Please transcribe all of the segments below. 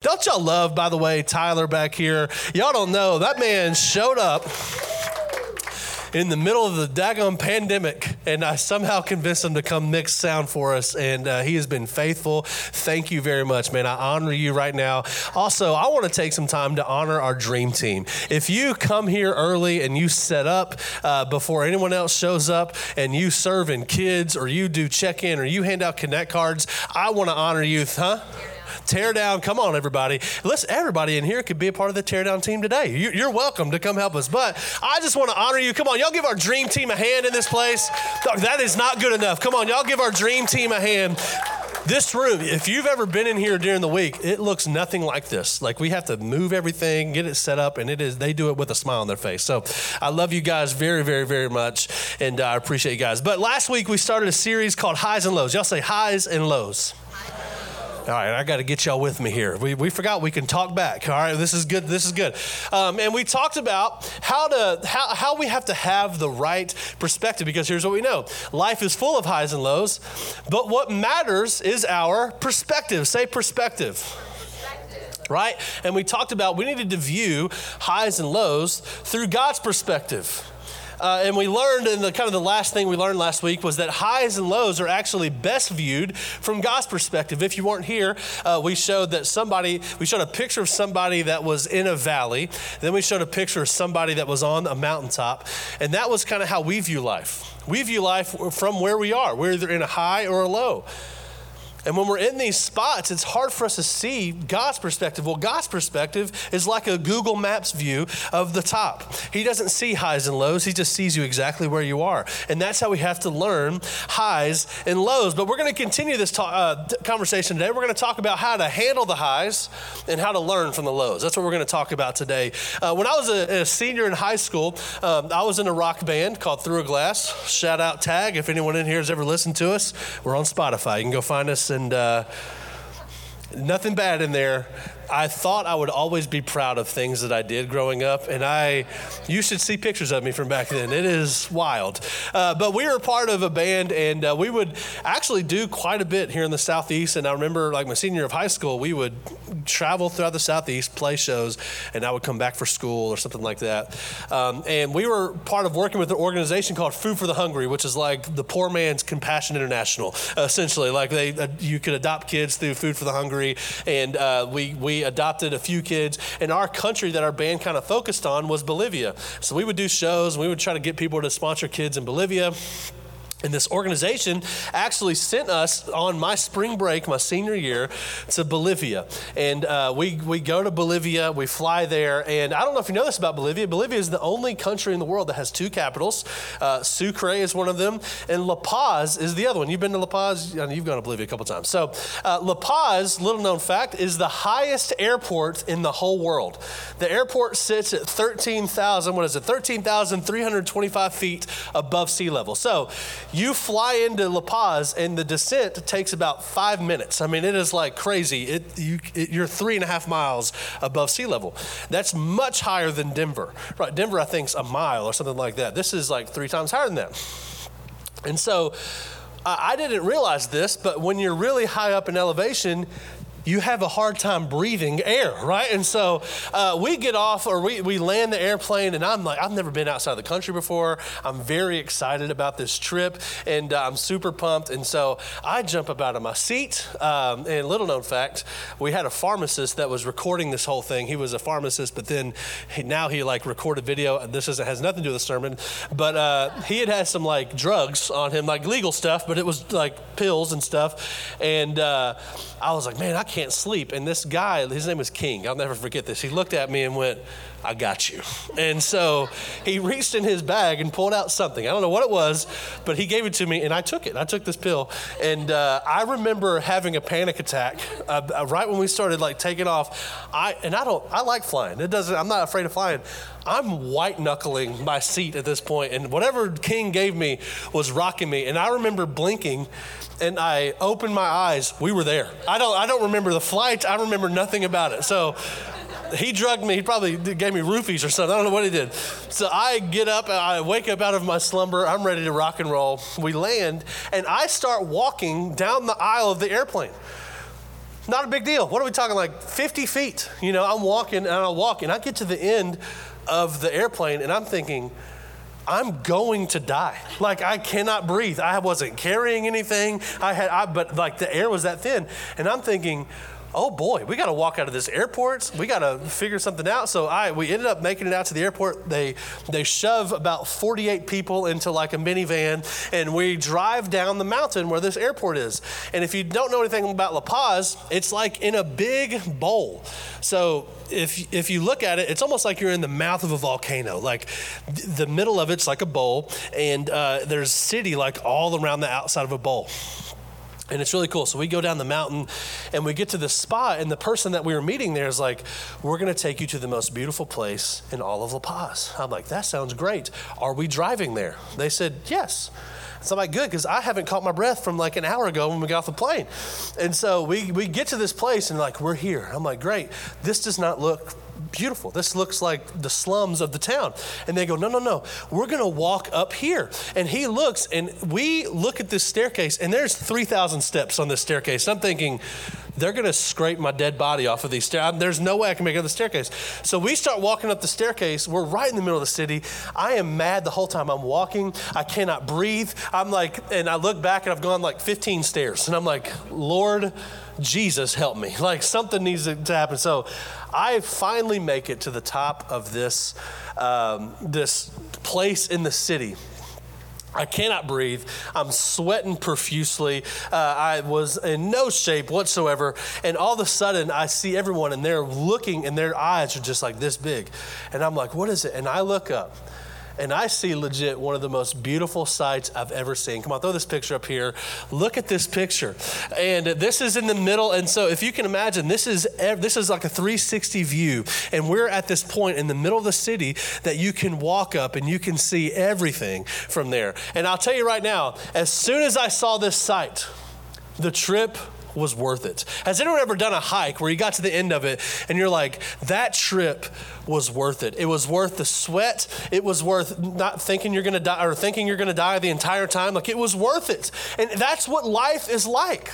Don't y'all love, by the way, Tyler back here? Y'all don't know, that man showed up in the middle of the daggone pandemic, and I somehow convinced him to come mix sound for us, and uh, he has been faithful. Thank you very much, man. I honor you right now. Also, I want to take some time to honor our dream team. If you come here early and you set up uh, before anyone else shows up, and you serve in kids, or you do check in, or you hand out connect cards, I want to honor you, huh? Tear down. Come on, everybody. Listen, everybody in here could be a part of the tear down team today. You're welcome to come help us. But I just want to honor you. Come on, y'all give our dream team a hand in this place. That is not good enough. Come on, y'all give our dream team a hand this room, if you've ever been in here during the week, it looks nothing like this. Like we have to move everything, get it set up, and it is they do it with a smile on their face. So I love you guys very, very, very much, and uh, I appreciate you guys. But last week we started a series called Highs and Lows. Y'all say highs and lows. All right, I got to get y'all with me here. We, we forgot we can talk back. All right, this is good. This is good. Um, and we talked about how to how, how we have to have the right perspective because here's what we know: life is full of highs and lows, but what matters is our perspective. Say perspective right? And we talked about we needed to view highs and lows through God's perspective. Uh, and we learned, and the kind of the last thing we learned last week was that highs and lows are actually best viewed from God's perspective. If you weren't here, uh, we showed that somebody, we showed a picture of somebody that was in a valley. Then we showed a picture of somebody that was on a mountaintop. And that was kind of how we view life. We view life from where we are. We're either in a high or a low. And when we're in these spots, it's hard for us to see God's perspective. Well, God's perspective is like a Google Maps view of the top. He doesn't see highs and lows, He just sees you exactly where you are. And that's how we have to learn highs and lows. But we're going to continue this uh, conversation today. We're going to talk about how to handle the highs and how to learn from the lows. That's what we're going to talk about today. Uh, when I was a, a, senior in high school, um, I was in a rock band called Through a Glass. Shout out Tag. If anyone in here has ever listened to us, we're on Spotify. You can go find us and uh, nothing bad in there. I thought I would always be proud of things that I did growing up, and I, you should see pictures of me from back then. It is wild. Uh, but we were part of a band, and uh, we would actually do quite a bit here in the southeast. And I remember, like my senior of high school, we would travel throughout the southeast, play shows, and I would come back for school or something like that. Um, and we were part of working with an organization called Food for the Hungry, which is like the poor man's Compassion International, essentially. Like they, uh, you could adopt kids through Food for the Hungry, and uh, we we adopted a few kids. And our country that our band kind of focused on was Bolivia. So we would do shows we would try to get people to sponsor kids in Bolivia. And this organization actually sent us on my spring break, my senior year, to Bolivia. And uh, we, we go to Bolivia, we fly there. And I don't know if you know this about Bolivia. Bolivia is the only country in the world that has two capitals. Uh, Sucre is one of them, and La Paz is the other one. You've been to La Paz? You've gone to Bolivia a couple times. So, uh, La Paz, little known fact, is the highest airport in the whole world. The airport sits at 13,000, what is it, 13,325 feet above sea level. So, you fly into La Paz, and the descent takes about five minutes. I mean, it is like crazy. It, you, it, you're three and a half miles above sea level. That's much higher than Denver. Right? Denver, I think, is a mile or something like that. This is like three times higher than that. And so, I didn't realize this, but when you're really high up in elevation, you have a hard time breathing air, right? And so uh, we get off or we, we land the airplane, and I'm like, I've never been outside the country before. I'm very excited about this trip, and uh, I'm super pumped. And so I jump up out of my seat. Um, and little known fact, we had a pharmacist that was recording this whole thing. He was a pharmacist, but then he, now he like recorded video. This is, has nothing to do with the sermon, but uh, he had had some like drugs on him, like legal stuff, but it was like pills and stuff. And uh, I was like, man, I can't sleep. And this guy, his name was King. I'll never forget this. He looked at me and went, I got you. And so he reached in his bag and pulled out something. I don't know what it was, but he gave it to me and I took it. I took this pill. And uh, I remember having a panic attack uh, uh right when we started like taking off. I, and I don't, I like flying. It doesn't, I'm not afraid of flying. I'm white knuckling my seat at this point, and whatever King gave me was rocking me. And I remember blinking, and I opened my eyes. We were there. I don't. I don't remember the flight. I remember nothing about it. So he drugged me. He probably gave me roofies or something. I don't know what he did. So I get up, I wake up out of my slumber. I'm ready to rock and roll. We land, and I start walking down the aisle of the airplane. Not a big deal. What are we talking like 50 feet? You know, I'm walking and I walk and I get to the end of the airplane and I'm thinking, I'm going to die. Like I cannot breathe. I wasn't carrying anything. I had, I, but like the air was that thin, and I'm thinking, oh boy, we got to walk out of this airport. We got to figure something out. So I we ended up making it out to the airport. They they shove about 48 people into like a minivan, and we drive down the mountain where this airport is. And if you don't know anything about La Paz, it's like in a big bowl. So if if you look at it, it's almost like you're in the mouth of a volcano. Like the middle of it's like a bowl, and uh, there's city like all around the outside of a bowl. And it's really cool. So we go down the mountain and we get to the spot, and the person that we were meeting there is like, We're going to take you to the most beautiful place in all of La Paz. I'm like, That sounds great. Are we driving there? They said, Yes. So I'm like, Good, because I haven't caught my breath from like an hour ago when we got off the plane. And so we, we get to this place and like, We're here. I'm like, Great. This does not look beautiful. This looks like the slums of the town. And they go, no, no, no, we're going to walk up here. And he looks, and we look at this staircase, and there's 3,000 steps on this staircase. I'm thinking, they're going to scrape my dead body off of these stairs. There's no way I can make it up the staircase. So we start walking up the staircase. We're right in the middle of the city. I am mad the whole time I'm walking. I cannot breathe. I'm like, and I look back and I've gone like 15 stairs. And I'm like, Lord, Jesus, help me. Like something needs to happen. So I finally make it to the top of this, um, this place in the city. I cannot breathe. I'm sweating profusely. Uh, I was in no shape whatsoever. And all of a sudden, I see everyone and they're looking and their eyes are just like this big. And I'm like, what is it? And I look up and I see legit one of the most beautiful sights I've ever seen. Come on, throw this picture up here. Look at this picture. And this is in the middle. And so if you can imagine, this is this is like a 360 view. And we're at this point in the middle of the city that you can walk up and you can see everything from there. And I'll tell you right now, as soon as I saw this sight, the trip was worth it. Has anyone ever done a hike where you got to the end of it and you're like, that trip was worth it? It was worth the sweat. It was worth not thinking you're going to die or thinking you're going to die the entire time. Like it was worth it. And that's what life is like.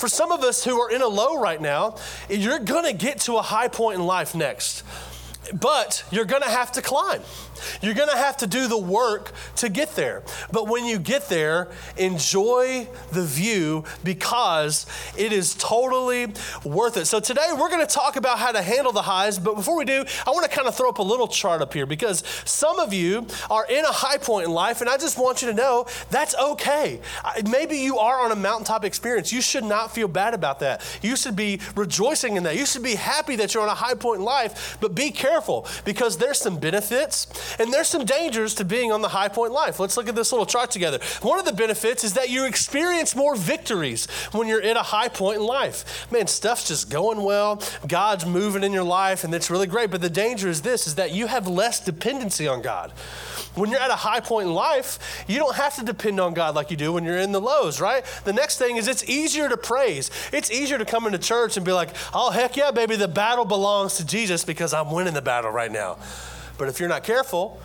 For some of us who are in a low right now, you're going to get to a high point in life next. But you're going to have to climb. You're going to have to do the work to get there. But when you get there, enjoy the view because it is totally worth it. So today we're going to talk about how to handle the highs. But before we do, I want to kind of throw up a little chart up here because some of you are in a high point in life, and I just want you to know that's okay. Maybe you are on a mountaintop experience. You should not feel bad about that. You should be rejoicing in that. You should be happy that you're on a high point in life, but be careful because there's some benefits and there's some dangers to being on the high point life. Let's look at this little chart together. One of the benefits is that you experience more victories when you're at a high point in life. Man, stuff's just going well, God's moving in your life, and it's really great. But the danger is this is that you have less dependency on God. When you're at a high point in life, you don't have to depend on God like you do when you're in the lows, right? The next thing is it's easier to praise. It's easier to come into church and be like, oh, heck yeah, baby, the battle belongs to Jesus because I'm winning the battle right now. But if you're not careful,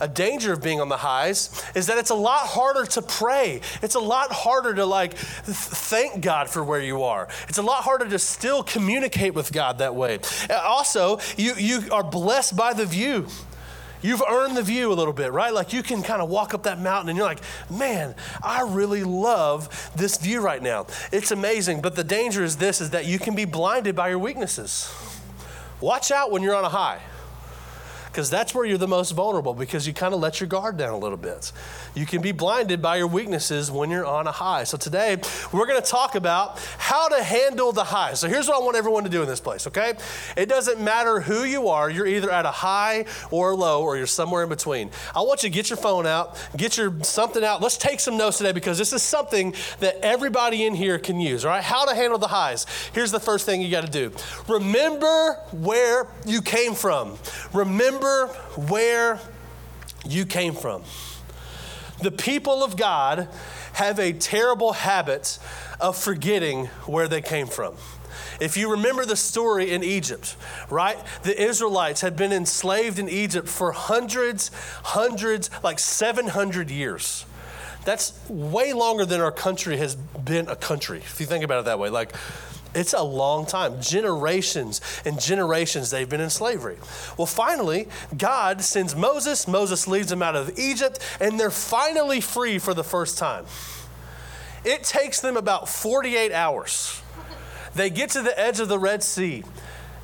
a danger of being on the highs is that it's a lot harder to pray. It's a lot harder to like thank God for where you are. It's a lot harder to still communicate with God that way. Also, you you are blessed by the view. You've earned the view a little bit, right? Like you can kind of walk up that mountain and you're like, man, I really love this view right now. It's amazing. But the danger is this is that you can be blinded by your weaknesses. Watch out when you're on a high because that's where you're the most vulnerable because you kind of let your guard down a little bit. You can be blinded by your weaknesses when you're on a high. So today, we're going to talk about how to handle the high. So here's what I want everyone to do in this place, okay? It doesn't matter who you are, you're either at a high or low or you're somewhere in between. I want you to get your phone out, get your something out. Let's take some notes today because this is something that everybody in here can use, all right? How to handle the highs. Here's the first thing you got to do. Remember where you came from. Remember remember where you came from. The people of God have a terrible habit of forgetting where they came from. If you remember the story in Egypt, right? The Israelites had been enslaved in Egypt for hundreds, hundreds, like 700 years. That's way longer than our country has been a country, if you think about it that way. Like, It's a long time, generations and generations they've been in slavery. Well, finally, God sends Moses. Moses leads them out of Egypt, and they're finally free for the first time. It takes them about 48 hours. They get to the edge of the Red Sea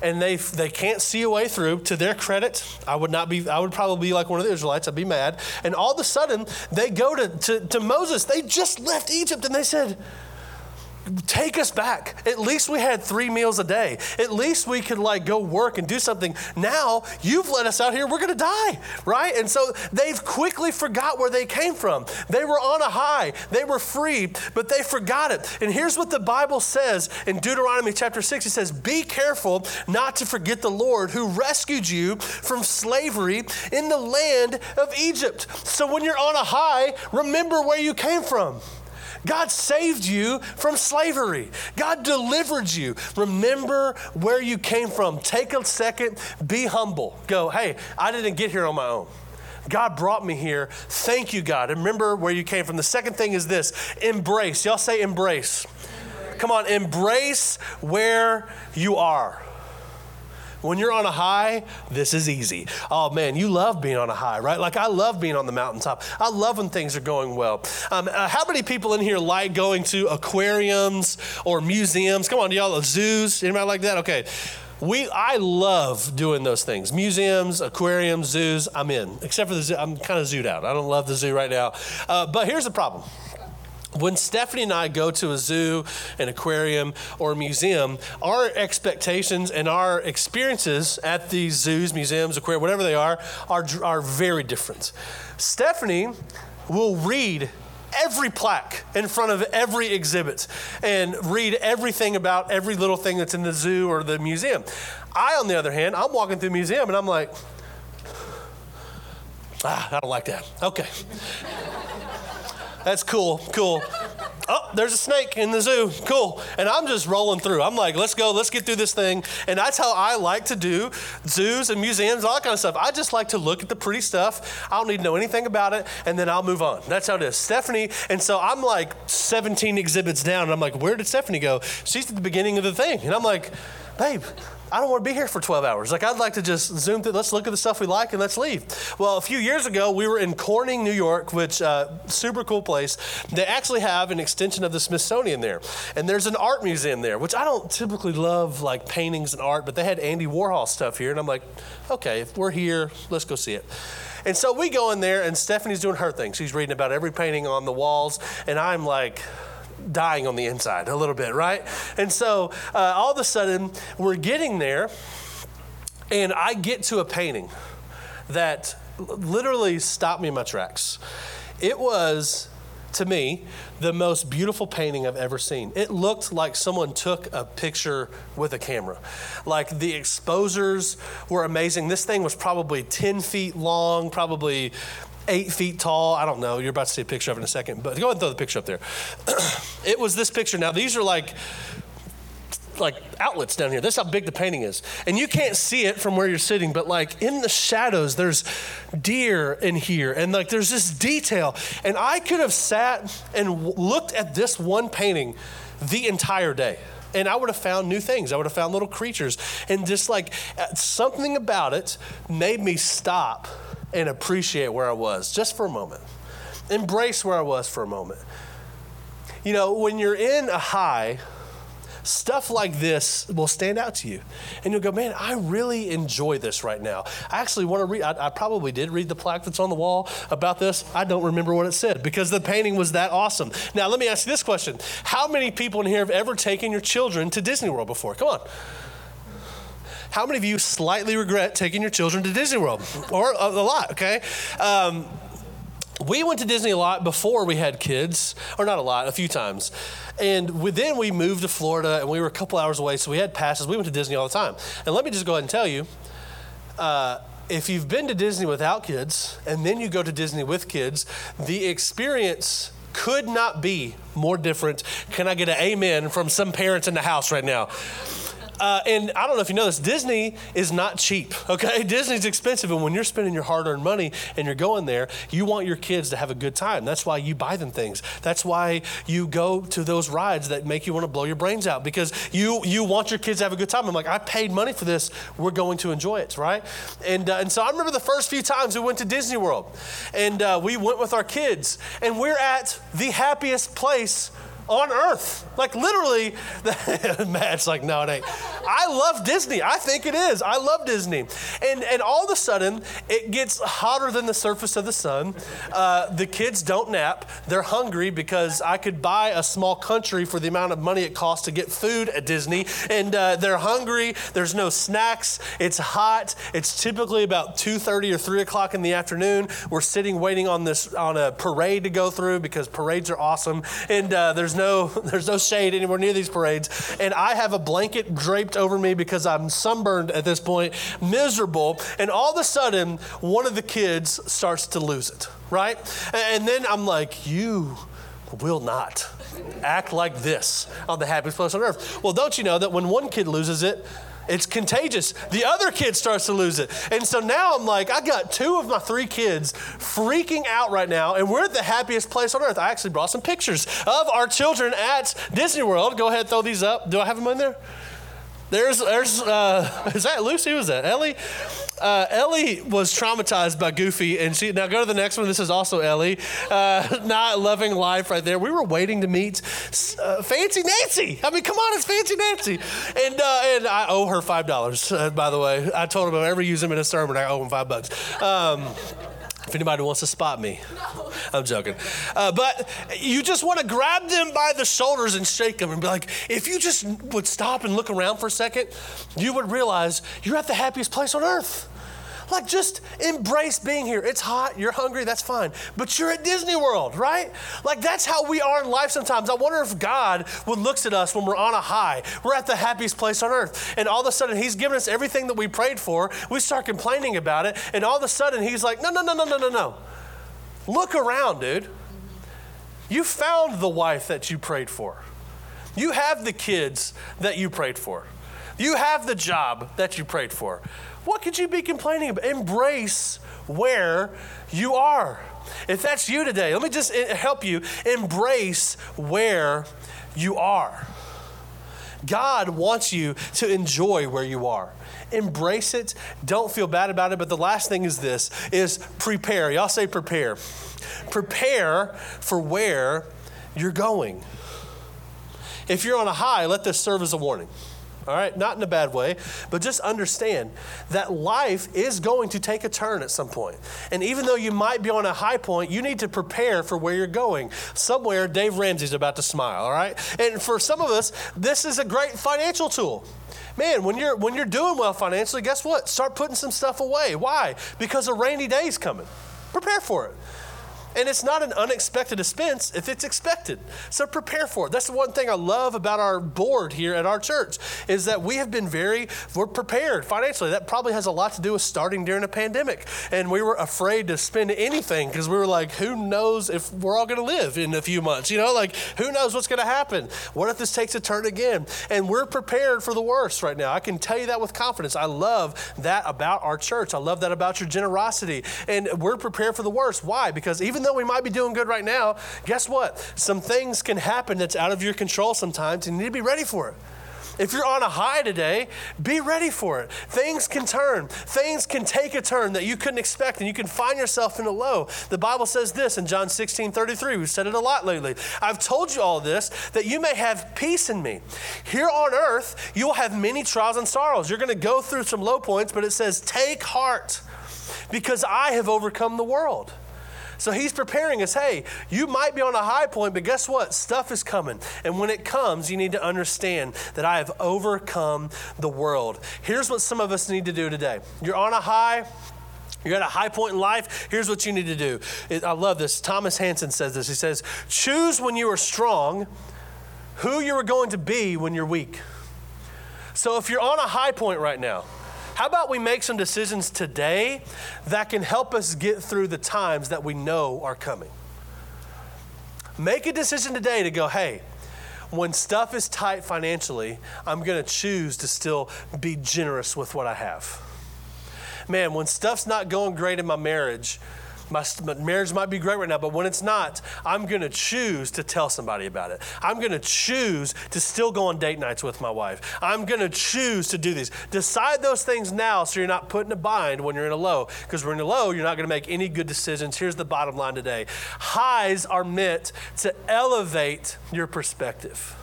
and they they can't see a way through. To their credit, I would not be. I would probably be like one of the Israelites. I'd be mad. And all of a sudden, they go to, to, to Moses. They just left Egypt, and they said, take us back. At least we had three meals a day. At least we could like go work and do something. Now you've let us out here. We're going to die, right? And so they've quickly forgot where they came from. They were on a high. They were free, but they forgot it. And here's what the Bible says in Deuteronomy chapter 6. It says, "Be careful not to forget the Lord who rescued you from slavery in the land of Egypt." So when you're on a high, remember where you came from. God saved you from slavery. God delivered you. Remember where you came from. Take a second, be humble. Go, hey, I didn't get here on my own. God brought me here. Thank you, God. remember where you came from. The second thing is this embrace. Y'all say embrace. Come on, embrace where you are. When you're on a high, this is easy. Oh man, you love being on a high, right? Like I love being on the mountaintop. I love when things are going well. Um, uh, how many people in here like going to aquariums or museums? Come on, y'all, zoos? Anybody like that? Okay. We, I love doing those things. Museums, aquariums, zoos, I'm in. Except for the zoo, I'm kind of zooed out. I don't love the zoo right now. Uh, but here's the problem when Stephanie and I go to a zoo, an aquarium, or a museum, our expectations and our experiences at these zoos, museums, aquarium, whatever they are, are, are very different. Stephanie will read every plaque in front of every exhibit and read everything about every little thing that's in the zoo or the museum. I, on the other hand, I'm walking through a museum and I'm like, ah, I don't like that. Okay. That's cool, cool. Oh, there's a snake in the zoo. Cool. And I'm just rolling through. I'm like, let's go, let's get through this thing. And that's how I like to do zoos and museums, all that kind of stuff. I just like to look at the pretty stuff. I don't need to know anything about it, and then I'll move on. That's how it is. Stephanie, and so I'm like 17 exhibits down, and I'm like, where did Stephanie go? She's at the beginning of the thing. And I'm like, babe, I don't want to be here for 12 hours. Like, I'd like to just zoom through, let's look at the stuff we like and let's leave. Well, a few years ago, we were in Corning, New York, which, uh, super cool place. They actually have an extension of the Smithsonian there. And there's an art museum there, which I don't typically love, like paintings and art, but they had Andy Warhol stuff here. And I'm like, okay, if we're here, let's go see it. And so we go in there, and Stephanie's doing her thing. She's reading about every painting on the walls, and I'm like, dying on the inside a little bit, right? And so uh, all of a sudden, we're getting there, and I get to a painting that literally stopped me in my tracks. It was to me, the most beautiful painting I've ever seen. It looked like someone took a picture with a camera. Like the exposures were amazing. This thing was probably 10 feet long, probably eight feet tall. I don't know. You're about to see a picture of it in a second, but go ahead and throw the picture up there. it was this picture. Now, these are like like outlets down here. That's how big the painting is. And you can't see it from where you're sitting, but like in the shadows, there's deer in here. And like there's this detail. And I could have sat and looked at this one painting the entire day. And I would have found new things. I would have found little creatures. And just like uh, something about it made me stop and appreciate where I was just for a moment. Embrace where I was for a moment. You know, when you're in a high, stuff like this will stand out to you. And you'll go, man, I really enjoy this right now. I actually want to read, I, I, probably did read the plaque that's on the wall about this. I don't remember what it said because the painting was that awesome. Now, let me ask you this question How many people in here have ever taken your children to Disney World before? Come on. How many of you slightly regret taking your children to Disney World? Or a, a lot, okay? Um, we went to Disney a lot before we had kids, or not a lot, a few times. And then we moved to Florida and we were a couple hours away, so we had passes. We went to Disney all the time. And let me just go ahead and tell you uh, if you've been to Disney without kids and then you go to Disney with kids, the experience could not be more different. Can I get an amen from some parents in the house right now? Uh, and I don't know if you know this, Disney is not cheap, okay? Disney's expensive. And when you're spending your hard earned money and you're going there, you want your kids to have a good time. That's why you buy them things. That's why you go to those rides that make you want to blow your brains out because you, you want your kids to have a good time. I'm like, I paid money for this. We're going to enjoy it, right? And, uh, and so I remember the first few times we went to Disney World and uh, we went with our kids and we're at the happiest place on earth. Like literally, Matt's like, no, it ain't. I love Disney. I think it is. I love Disney. And and all of a sudden, it gets hotter than the surface of the sun. Uh, the kids don't nap. They're hungry because I could buy a small country for the amount of money it costs to get food at Disney. And uh, they're hungry. There's no snacks. It's hot. It's typically about 2:30 or 3 o'clock in the afternoon. We're sitting waiting on this on a parade to go through because parades are awesome. And uh, there's no there's no shade anywhere near these parades. And I have a blanket draped over me because I'm sunburned at this point, miserable. And all of a sudden, one of the kids starts to lose it, right? And then I'm like, you will not act like this on the happiest place on earth. Well, don't you know that when one kid loses it, it's contagious. The other kid starts to lose it. And so now I'm like, I got two of my three kids freaking out right now, and we're at the happiest place on earth. I actually brought some pictures of our children at Disney World. Go ahead, throw these up. Do I have them in there? There's, there's, uh, is that Lucy? Was that? Ellie? Uh, Ellie was traumatized by Goofy, and she now go to the next one. This is also Ellie, uh, not loving life right there. We were waiting to meet uh, Fancy Nancy. I mean, come on, it's Fancy Nancy, and uh, and I owe her five dollars. Uh, by the way, I told him if I ever use him in a sermon, I owe him five bucks. Um, if anybody wants to spot me, no. I'm joking. Uh, but you just want to grab them by the shoulders and shake them and be like, if you just would stop and look around for a second, you would realize you're at the happiest place on earth. Like, just embrace being here. It's hot, you're hungry, that's fine. But you're at Disney World, right? Like, that's how we are in life sometimes. I wonder if God would looks at us when we're on a high. We're at the happiest place on earth. And all of a sudden, He's given us everything that we prayed for. We start complaining about it. And all of a sudden, He's like, no, no, no, no, no, no, no. Look around, dude. You found the wife that you prayed for. You have the kids that you prayed for. You have the job that you prayed for. What could you be complaining about? Embrace where you are. If that's you today, let me just eh, help you embrace where you are. God wants you to enjoy where you are. Embrace it. Don't feel bad about it. But the last thing is this is prepare. Y'all say prepare. Prepare for where you're going. If you're on a high, let this serve as a warning all right? Not in a bad way, but just understand that life is going to take a turn at some point. And even though you might be on a high point, you need to prepare for where you're going. Somewhere, Dave Ramsey's about to smile, all right? And for some of us, this is a great financial tool. Man, when you're when you're doing well financially, guess what? Start putting some stuff away. Why? Because a rainy day is coming. Prepare for it. And it's not an unexpected expense if it's expected. So prepare for it. That's the one thing I love about our board here at our church is that we have been very, we're prepared financially. That probably has a lot to do with starting during a pandemic. And we were afraid to spend anything because we were like, who knows if we're all going to live in a few months? You know, like who knows what's going to happen? What if this takes a turn again? And we're prepared for the worst right now. I can tell you that with confidence. I love that about our church. I love that about your generosity. And we're prepared for the worst. Why? Because even though we might be doing good right now, guess what? Some things can happen that's out of your control sometimes, and you need to be ready for it. If you're on a high today, be ready for it. Things can turn. Things can take a turn that you couldn't expect, and you can find yourself in a low. The Bible says this in John 16 33. We've said it a lot lately. I've told you all this that you may have peace in me. Here on earth, you'll have many trials and sorrows. You're going to go through some low points, but it says, Take heart, because I have overcome the world. So he's preparing us hey, you might be on a high point, but guess what? Stuff is coming. And when it comes, you need to understand that I have overcome the world. Here's what some of us need to do today you're on a high. You're at a high point in life. Here's what you need to do. I love this. Thomas Hansen says this. He says, Choose when you are strong who you are going to be when you're weak. So if you're on a high point right now, how about we make some decisions today that can help us get through the times that we know are coming? Make a decision today to go, hey, when stuff is tight financially, I'm going to choose to still be generous with what I have. Man, when stuff's not going great in my marriage, my, my, marriage might be great right now, but when it's not, I'm going to choose to tell somebody about it. I'm going to choose to still go on date nights with my wife. I'm going to choose to do these. Decide those things now so you're not put in a bind when you're in a low. Because when you're low, you're not going to make any good decisions. Here's the bottom line today highs are meant to elevate your perspective.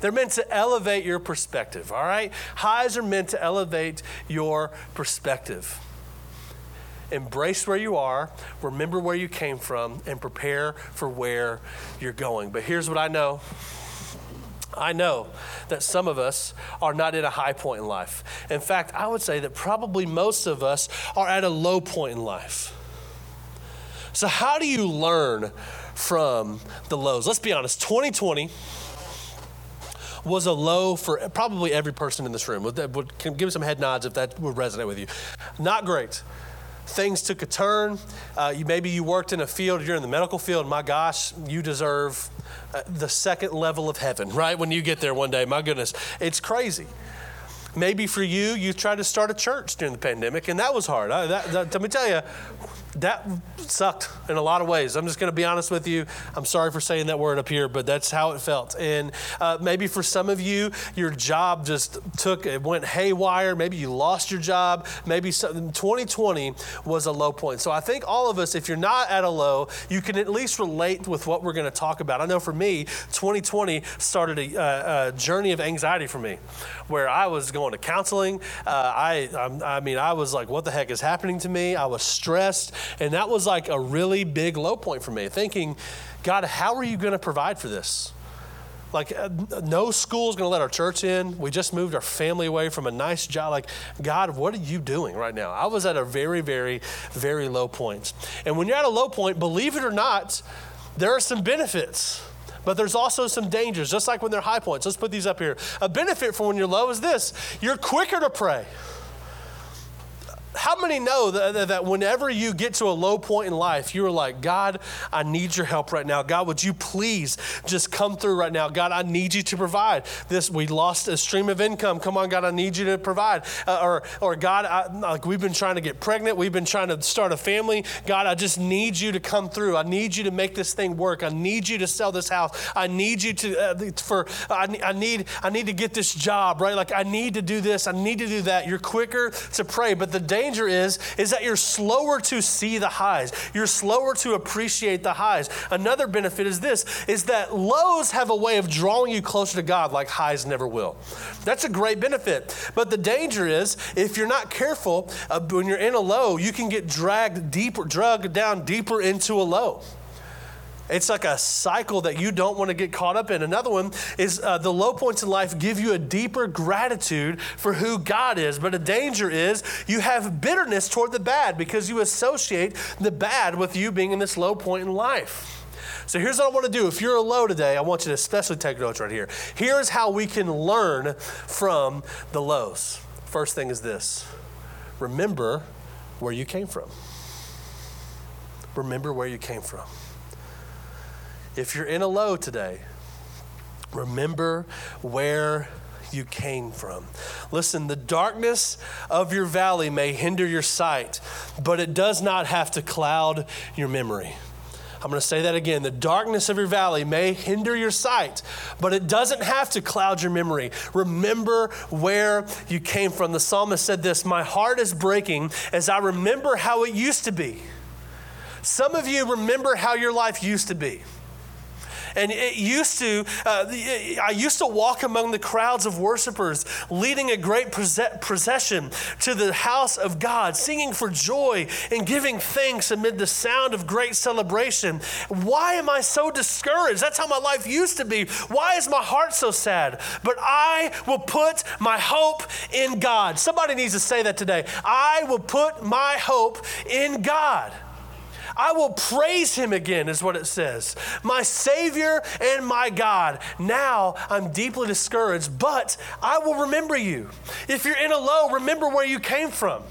They're meant to elevate your perspective, all right? Highs are meant to elevate your perspective. Embrace where you are, remember where you came from, and prepare for where you're going. But here's what I know. I know that some of us are not at a high point in life. In fact, I would say that probably most of us are at a low point in life. So, how do you learn from the lows? Let's be honest 2020 was a low for probably every person in this room. Would, would, give me some head nods if that would resonate with you. Not great things took a turn. Uh, you, maybe you worked in a field, you're in the medical field, my gosh, you deserve uh, the second level of heaven, right? When you get there one day, my goodness, it's crazy. Maybe for you, you tried to start a church during the pandemic, and that was hard. I, that, that, let me tell you, that sucked in a lot of ways. I'm just going to be honest with you. I'm sorry for saying that word up here, but that's how it felt. And uh, maybe for some of you, your job just took, it went haywire. Maybe you lost your job. Maybe 2020 was a low point. So I think all of us, if you're not at a low, you can at least relate with what we're going to talk about. I know for me, 2020 started a, a journey of anxiety for me where I was going to counseling. Uh, I, I mean, I was like, what the heck is happening to me? I was stressed. And that was like a really big low point for me, thinking, God, how are you going to provide for this? Like, uh, no school is going to let our church in. We just moved our family away from a nice job. Like, God, what are you doing right now? I was at a very, very, very low point. And when you're at a low point, believe it or not, there are some benefits. But there's also some dangers, just like when they're high points. Let's put these up here. A benefit for when you're low is this you're quicker to pray how many know that, that whenever you get to a low point in life, you're like, God, I need your help right now. God, would you please just come through right now? God, I need you to provide. This, we lost a stream of income. Come on, God, I need you to provide. Uh, or, or God, I, like we've been trying to get pregnant. We've been trying to start a family. God, I just need you to come through. I need you to make this thing work. I need you to sell this house. I need you to, uh, for, I, I need, I need to get this job, right? Like I need to do this. I need to do that. You're quicker to pray. But the danger danger is, is that you're slower to see the highs. You're slower to appreciate the highs. Another benefit is this, is that lows have a way of drawing you closer to God like highs never will. That's a great benefit. But the danger is, if you're not careful, uh, when you're in a low, you can get dragged deeper, drugged down deeper into a low. It's like a cycle that you don't want to get caught up in. Another one is uh, the low points in life give you a deeper gratitude for who God is. But a danger is you have bitterness toward the bad because you associate the bad with you being in this low point in life. So here's what I want to do. If you're a low today, I want you to especially take notes right here. Here's how we can learn from the lows. First thing is this remember where you came from. Remember where you came from. If you're in a low today, remember where you came from. Listen, the darkness of your valley may hinder your sight, but it does not have to cloud your memory. I'm going to say that again. The darkness of your valley may hinder your sight, but it doesn't have to cloud your memory. Remember where you came from. The psalmist said this My heart is breaking as I remember how it used to be. Some of you remember how your life used to be. And it used to, uh, I used to walk among the crowds of worshipers, leading a great procession to the house of God, singing for joy and giving thanks amid the sound of great celebration. Why am I so discouraged? That's how my life used to be. Why is my heart so sad? But I will put my hope in God. Somebody needs to say that today. I will put my hope in God. I will praise him again, is what it says. My Savior and my God. Now I'm deeply discouraged, but I will remember you. If you're in a low, remember where you came from.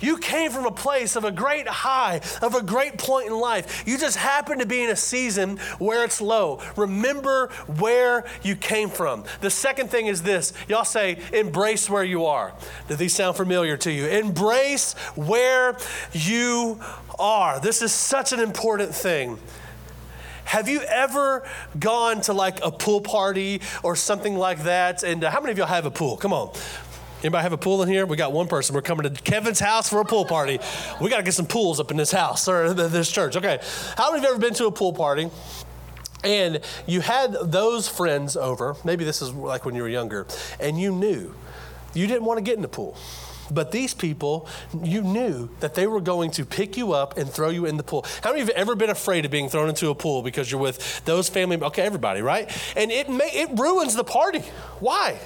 You came from a place of a great high, of a great point in life. You just happen to be in a season where it's low. Remember where you came from. The second thing is this y'all say, embrace where you are. Do these sound familiar to you? Embrace where you are. This is such an important thing. Have you ever gone to like a pool party or something like that? And uh, how many of y'all have a pool? Come on. Anybody have a pool in here? We got one person. We're coming to Kevin's house for a pool party. We got to get some pools up in this house or this church. Okay. How many of you have ever been to a pool party? And you had those friends over, maybe this is like when you were younger, and you knew you didn't want to get in the pool. But these people, you knew that they were going to pick you up and throw you in the pool. How many of you have ever been afraid of being thrown into a pool because you're with those family? Okay, everybody, right? And it may, it ruins the party. Why?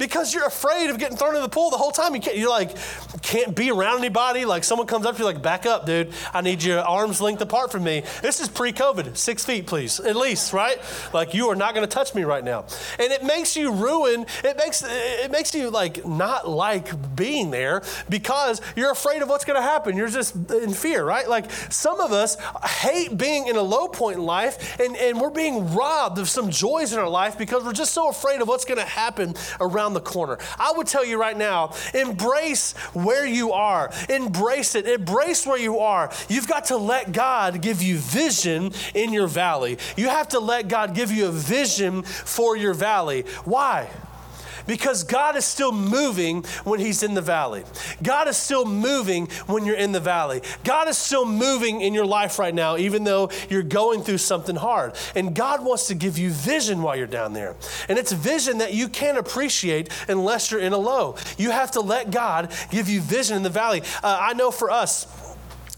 Because you're afraid of getting thrown in the pool the whole time. You can't, you're like, can't be around anybody. Like someone comes up to you, like, back up, dude. I need your arms length apart from me. This is pre-COVID, six feet, please, at least, right? Like you are not going to touch me right now. And it makes you ruin. It makes it makes you like not like being there because you're afraid of what's going to happen. You're just in fear, right? Like some of us hate being in a low point in life, and, and we're being robbed of some joys in our life because we're just so afraid of what's going to happen around around the corner. I would tell you right now embrace where you are, embrace it, embrace where you are. You've got to let God give you vision in your valley. You have to let God give you a vision for your valley. Why? Because God is still moving when He's in the valley. God is still moving when you're in the valley. God is still moving in your life right now, even though you're going through something hard. And God wants to give you vision while you're down there. And it's vision that you can't appreciate unless you're in a low. You have to let God give you vision in the valley. Uh, I know for us,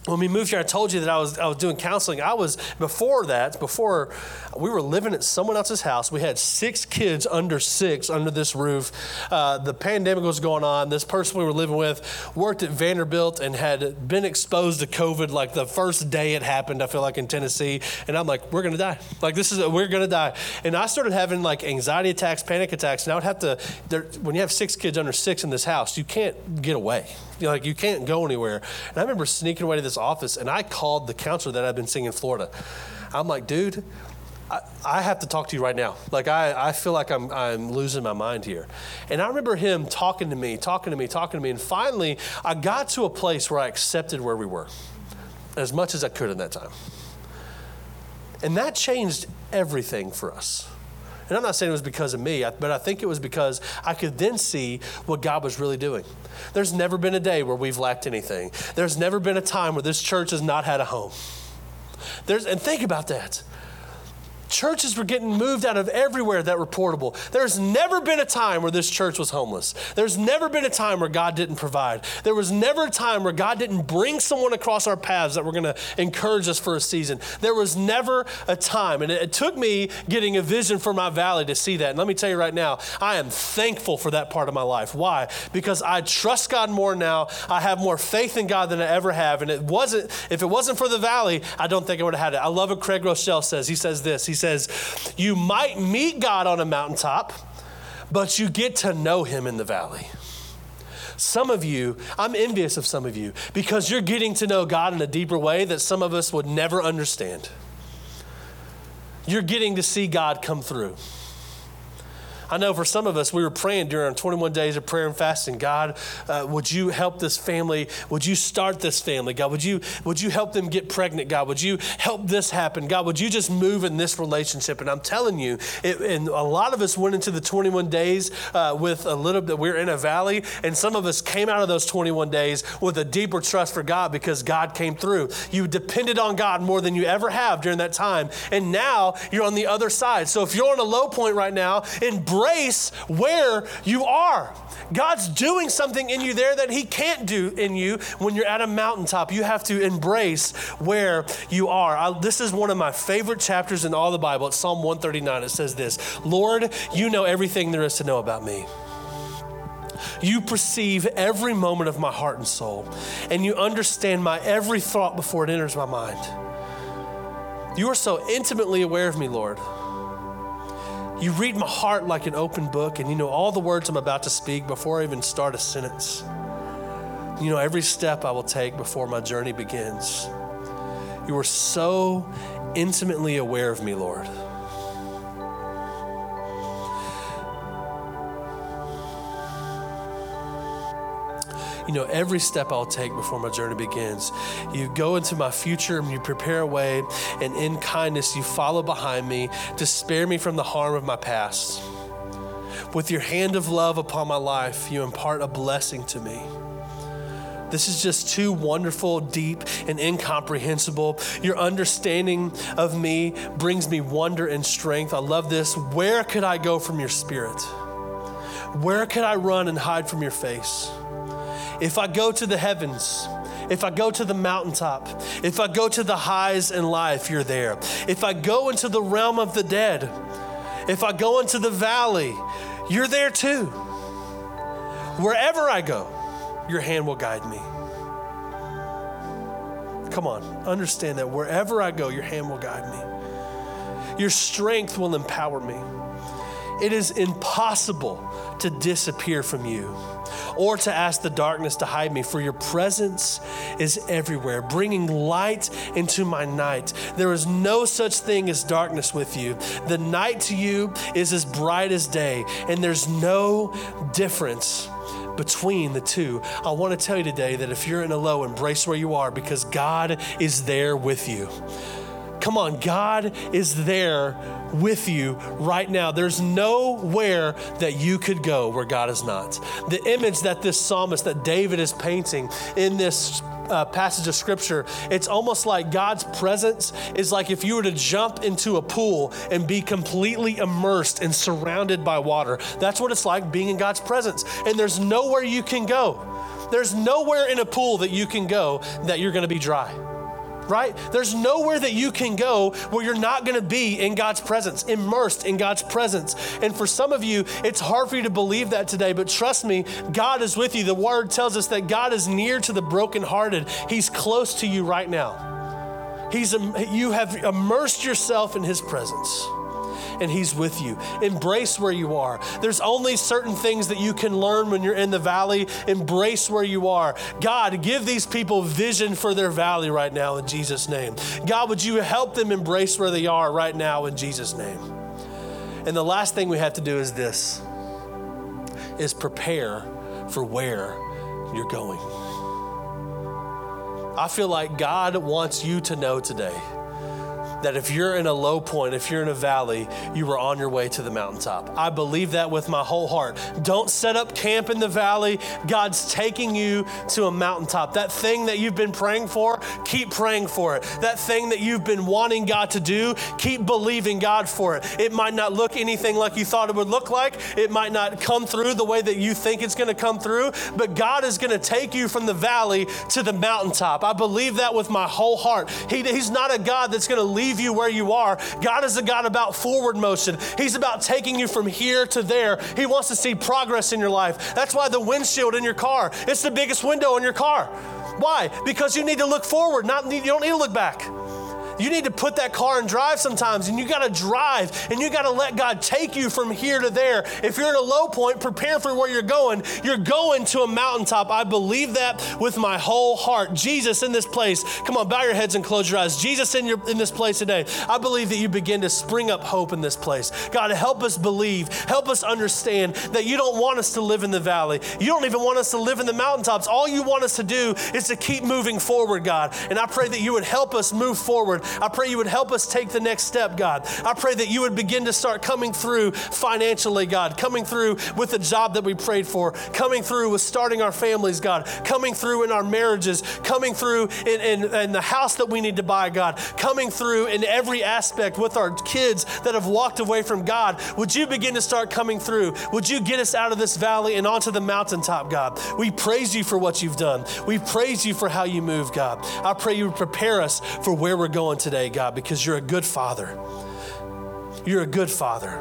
when we moved here, I told you that I was, I was doing counseling. I was, before that, before we were living at someone else's house, we had six kids under six under this roof. Uh, the pandemic was going on. This person we were living with worked at Vanderbilt and had been exposed to COVID like the first day it happened, I feel like in Tennessee. And I'm like, we're going to die. Like, this is, we're going to die. And I started having like anxiety attacks, panic attacks. And I would have to, there, when you have six kids under six in this house, you can't get away. You know, like, you can't go anywhere. And I remember sneaking away to this office and I called the counselor that I've been seeing in Florida. I'm like, dude, I, I, have to talk to you right now. Like, I, I feel like I'm, I'm losing my mind here. And I remember him talking to me, talking to me, talking to me. And finally, I got to a place where I accepted where we were as much as I could in that time. And that changed everything for us. And I'm not saying it was because of me, but I think it was because I could then see what God was really doing. There's never been a day where we've lacked anything. There's never been a time where this church has not had a home. There's, and think about that. Churches were getting moved out of everywhere that were portable. There's never been a time where this church was homeless. There's never been a time where God didn't provide. There was never a time where God didn't bring someone across our paths that were going to encourage us for a season. There was never a time. And it, it took me getting a vision for my valley to see that. And let me tell you right now, I am thankful for that part of my life. Why? Because I trust God more now. I have more faith in God than I ever have. And it wasn't, if it wasn't for the valley, I don't think I would have had it. I love what Craig Groeschel says. He says this. He says, You might meet God on a mountaintop, but you get to know him in the valley. Some of you, I'm envious of some of you because you're getting to know God in a deeper way that some of us would never understand. You're getting to see God come through. I know for some of us, we were praying during 21 days of prayer and fasting. God, uh, would you help this family? Would you start this family? God, would you would you help them get pregnant? God, would you help this happen? God, would you just move in this relationship? And I'm telling you, it, and a lot of us went into the 21 days uh, with a little bit. We're in a valley, and some of us came out of those 21 days with a deeper trust for God because God came through. You depended on God more than you ever have during that time, and now you're on the other side. So if you're on a low point right now, embrace embrace where you are. God's doing something in you there that He can't do in you when you're at a mountaintop. You have to embrace where you are. I, this is one of my favorite chapters in all the Bible. It's Psalm 139. It says this Lord, you know everything there is to know about me. You perceive every moment of my heart and soul, and you understand my every thought before it enters my mind. You are so intimately aware of me, Lord. You read my heart like an open book, and you know all the words I'm about to speak before I even start a sentence. You know, every step I will take before my journey begins. You are so intimately aware of me, Lord. You know, every step I'll take before my journey begins. You go into my future and you prepare a way, and in kindness you follow behind me to spare me from the harm of my past. With your hand of love upon my life, you impart a blessing to me. This is just too wonderful, deep, and incomprehensible. Your understanding of me brings me wonder and strength. I love this. Where could I go from your spirit? Where could I run and hide from your face? If I go to the heavens, if I go to the mountaintop, if I go to the highs in life, you're there. If I go into the realm of the dead, if I go into the valley, you're there too. Wherever I go, your hand will guide me. Come on, understand that wherever I go, your hand will guide me. Your strength will empower me. It is impossible to disappear from you or to ask the darkness to hide me, for your presence is everywhere, bringing light into my night. There is no such thing as darkness with you. The night to you is as bright as day, and there's no difference between the two. I want to tell you today that if you're in a low, embrace where you are because God is there with you. Come on, God is there with you right now. There's nowhere that you could go where God is not. The image that this psalmist, that David is painting in this uh, passage of scripture, it's almost like God's presence is like if you were to jump into a pool and be completely immersed and surrounded by water. That's what it's like being in God's presence. And there's nowhere you can go. There's nowhere in a pool that you can go that you're going to be dry right? There's nowhere that you can go where you're not going to be in God's presence, immersed in God's presence. And for some of you, it's hard for you to believe that today, but trust me, God is with you. The word tells us that God is near to the brokenhearted, He's close to you right now. He's, you have immersed yourself in His presence and He's with you. Embrace where you are. There's only certain things that you can learn when you're in the valley. Embrace where you are. God, give these people vision for their valley right now in Jesus' name. God, would you help them embrace where they are right now in Jesus' name? And the last thing we have to do is this is prepare for where you're going. I feel like God wants you to know today that if you're in a low point, if you're in a valley, you are on your way to the mountaintop. I believe that with my whole heart. Don't set up camp in the valley. God's taking you to a mountaintop. That thing that you've been praying for, keep praying for it. That thing that you've been wanting God to do, keep believing God for it. It might not look anything like you thought it would look like, it might not come through the way that you think it's going to come through, but God is going to take you from the valley to the mountaintop. I believe that with my whole heart. He, he's not a God that's going to leave leave you where you are. God is a God about forward motion. He's about taking you from here to there. He wants to see progress in your life. That's why the windshield in your car, it's the biggest window in your car. Why? Because you need to look forward, not you don't need to look back. You need to put that car and drive sometimes, and you got to drive, and you got to let God take you from here to there. If you're in a low point, prepare for where you're going. You're going to a mountaintop. I believe that with my whole heart. Jesus in this place. Come on, bow your heads and close your eyes. Jesus in, your, in this place today. I believe that you begin to spring up hope in this place. God, help us believe. Help us understand that you don't want us to live in the valley. You don't even want us to live in the mountaintops. All you want us to do is to keep moving forward, God. And I pray that you would help us move forward. I pray you would help us take the next step, God. I pray that you would begin to start coming through financially, God, coming through with the job that we prayed for, coming through with starting our families, God, coming through in our marriages, coming through in, in, in the house that we need to buy, God, coming through in every aspect with our kids that have walked away from God. Would you begin to start coming through? Would you get us out of this valley and onto the mountaintop, God? We praise you for what you've done. We praise you for how you move, God. I pray you would prepare us for where we're going today, God, because you're a good father. You're a good father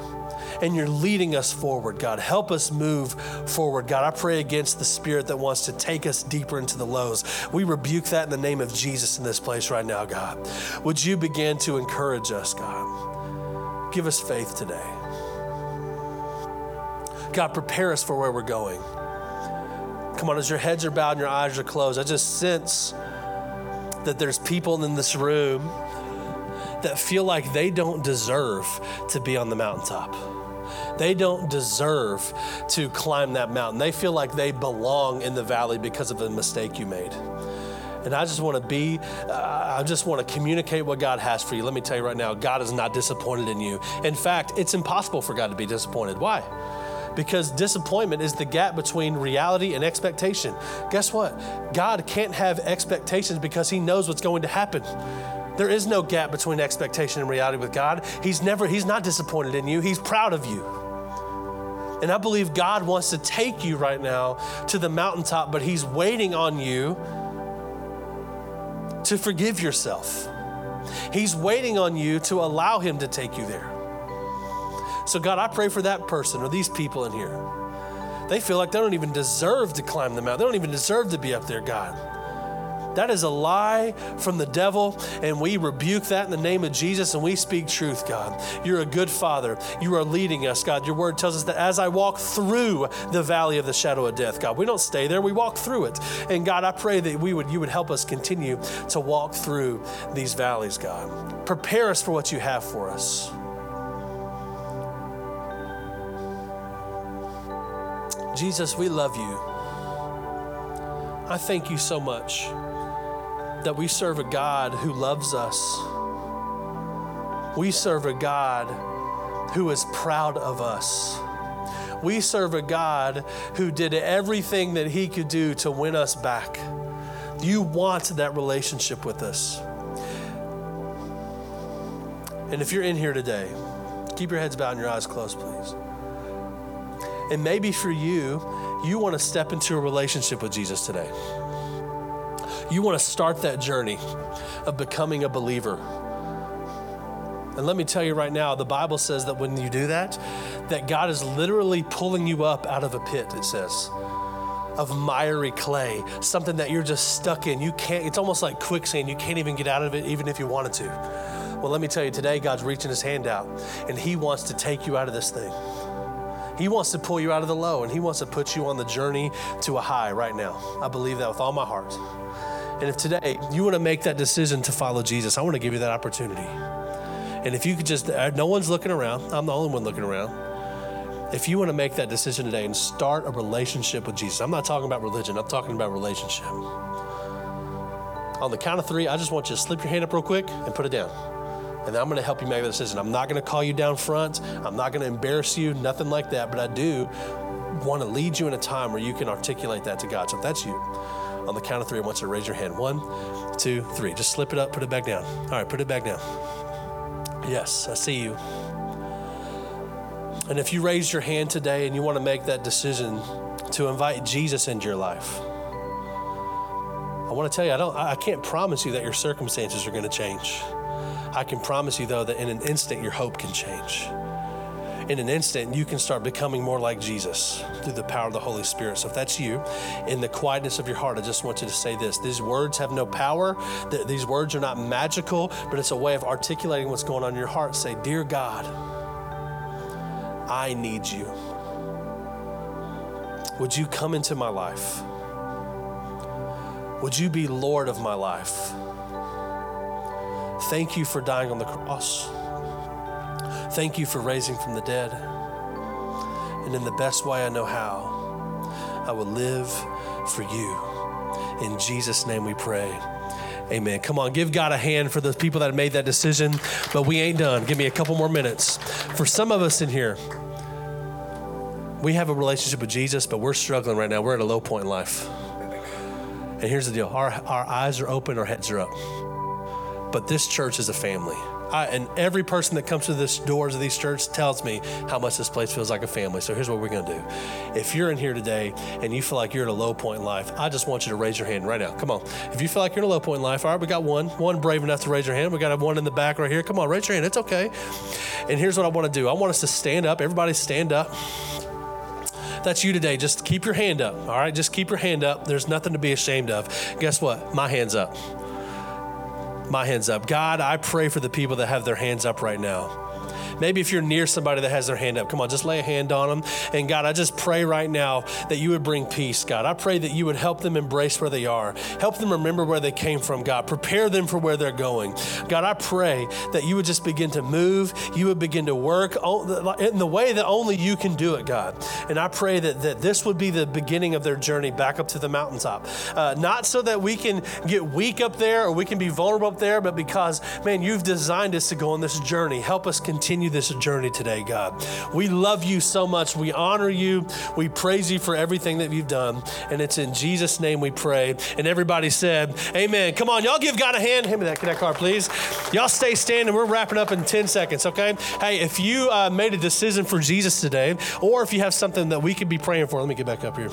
and you're leading us forward, God. Help us move forward, God. I pray against the spirit that wants to take us deeper into the lows. We rebuke that in the name of Jesus in this place right now, God. Would you begin to encourage us, God? Give us faith today. God, prepare us for where we're going. Come on, as your heads are bowed and your eyes are closed, I just sense that there's people in this room that feel like they don't deserve to be on the mountaintop. They don't deserve to climb that mountain. They feel like they belong in the valley because of a mistake you made. And I just want to be, uh, I just want to communicate what God has for you. Let me tell you right now, God is not disappointed in you. In fact, it's impossible for God to be disappointed. Why? Because disappointment is the gap between reality and expectation. Guess what? God can't have expectations because He knows what's going to happen. There is no gap between expectation and reality with God. He's never, He's not disappointed in you, He's proud of you. And I believe God wants to take you right now to the mountaintop, but He's waiting on you to forgive yourself. He's waiting on you to allow Him to take you there. So, God, I pray for that person or these people in here. They feel like they don't even deserve to climb the mountain, they don't even deserve to be up there, God. That is a lie from the devil, and we rebuke that in the name of Jesus and we speak truth, God. You're a good father. You are leading us, God. Your word tells us that as I walk through the valley of the shadow of death, God, we don't stay there, we walk through it. And God, I pray that we would you would help us continue to walk through these valleys, God. Prepare us for what you have for us. Jesus, we love you. I thank you so much that we serve a God who loves us. We serve a God who is proud of us. We serve a God who did everything that he could do to win us back. You want that relationship with us. And if you're in here today, keep your heads bowed and your eyes closed, please. And maybe for you, you want to step into a relationship with Jesus today. You want to start that journey of becoming a believer. And let me tell you right now, the Bible says that when you do that, that God is literally pulling you up out of a pit, it says, of miry clay, something that you're just stuck in. You can't, it's almost like quicksand. You can't even get out of it, even if you wanted to. Well, let me tell you, today God's reaching his hand out and he wants to take you out of this thing. He wants to pull you out of the low and he wants to put you on the journey to a high right now. I believe that with all my heart. And if today you want to make that decision to follow Jesus, I want to give you that opportunity. And if you could just, uh, no one's looking around, I'm the only one looking around. If you want to make that decision today and start a relationship with Jesus, I'm not talking about religion, I'm talking about relationship. On the count of three, I just want you to slip your hand up real quick and put it down. And I'm going to help you make that decision. I'm not going to call you down front. I'm not going to embarrass you, nothing like that. But I do want to lead you in a time where you can articulate that to God. So if that's you, on the count of three, I want you to raise your hand. One, two, three. Just slip it up, put it back down. All right, put it back down. Yes, I see you. And if you raise your hand today and you want to make that decision to invite Jesus into your life, I want to tell you, I don't I can't promise you that your circumstances are going to change. I can promise you though that in an instant your hope can change in an instant, you can start becoming more like Jesus through the power of the Holy Spirit. So if that's you, in the quietness of your heart, I just want you to say this. These words have no power. These words are not magical, but it's a way of articulating what's going on in your heart. Say, Dear God, I need you. Would you come into my life? Would you be Lord of my life? Thank you for dying on the cross. Thank you for raising from the dead. And in the best way I know how, I will live for you. In Jesus' name we pray. Amen. Come on, give God a hand for the people that made that decision. But we ain't done. Give me a couple more minutes. For some of us in here, we have a relationship with Jesus, but we're struggling right now. We're at a low point in life. And here's the deal our, our eyes are open, our heads are up. But this church is a family. I, and every person that comes to the doors of these churches tells me how much this place feels like a family. So here's what we're going to do. If you're in here today and you feel like you're at a low point in life, I just want you to raise your hand right now. Come on. If you feel like you're in a low point in life, all right, we got one, one brave enough to raise your hand. We got one in the back right here. Come on, raise your hand. It's okay. And here's what I want to do. I want us to stand up. Everybody stand up that's you today, just keep your hand up. All right, just keep your hand up. There's nothing to be ashamed of. Guess what? My hand's up my hands up. God, I pray for the people that have their hands up right now Maybe if you're near somebody that has their hand up, come on, just lay a hand on them. And God, I just pray right now that you would bring peace, God. I pray that you would help them embrace where they are, help them remember where they came from, God. Prepare them for where they're going. God, I pray that you would just begin to move, you would begin to work in the way that only you can do it, God. And I pray that, that this would be the beginning of their journey back up to the mountaintop. Uh, not so that we can get weak up there or we can be vulnerable up there, but because, man, you've designed us to go on this journey. Help us continue this journey today, God. We love you so much. We honor you. We praise you for everything that you've done. And it's in Jesus' name we pray. And everybody said, Amen. Come on, y'all give God a hand. Hand me that connect card, please. Y'all stay standing. We're wrapping up in 10 seconds, okay? Hey, if you uh, made a decision for Jesus today, or if you have something that we could be praying for, let me get back up here.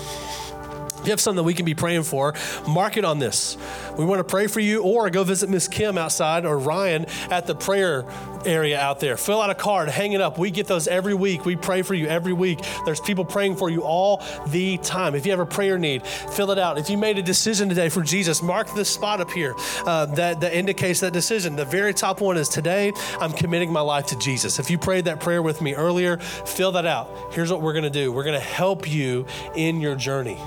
You have something we can be praying for, mark it on this. We want to pray for you, or go visit Miss Kim outside or Ryan at the prayer area out there. Fill out a card, hang it up. We get those every week. We pray for you every week. There's people praying for you all the time. If you have a prayer need, fill it out. If you made a decision today for Jesus, mark this spot up here uh, that, that indicates that decision. The very top one is today, I'm committing my life to Jesus. If you prayed that prayer with me earlier, fill that out. Here's what we're going to do we're going to help you in your journey.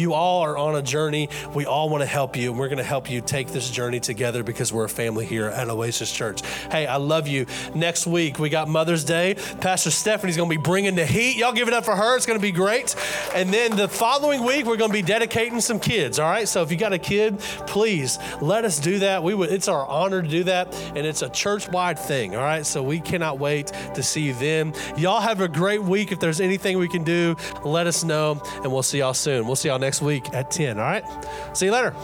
You all are on a journey. We all want to help you, and we're going to help you take this journey together because we're a family here at Oasis Church. Hey, I love you. Next week, we got Mother's Day. Pastor Stephanie's going to be bringing the heat. Y'all give it up for her. It's going to be great. And then the following week, we're going to be dedicating some kids, all right? So if you got a kid, please let us do that. We would, it's our honor to do that, and it's a church wide thing, all right? So we cannot wait to see you then. Y'all have a great week. If there's anything we can do, let us know, and we'll see y'all soon. We'll see y'all next week at 10. All right? See you later.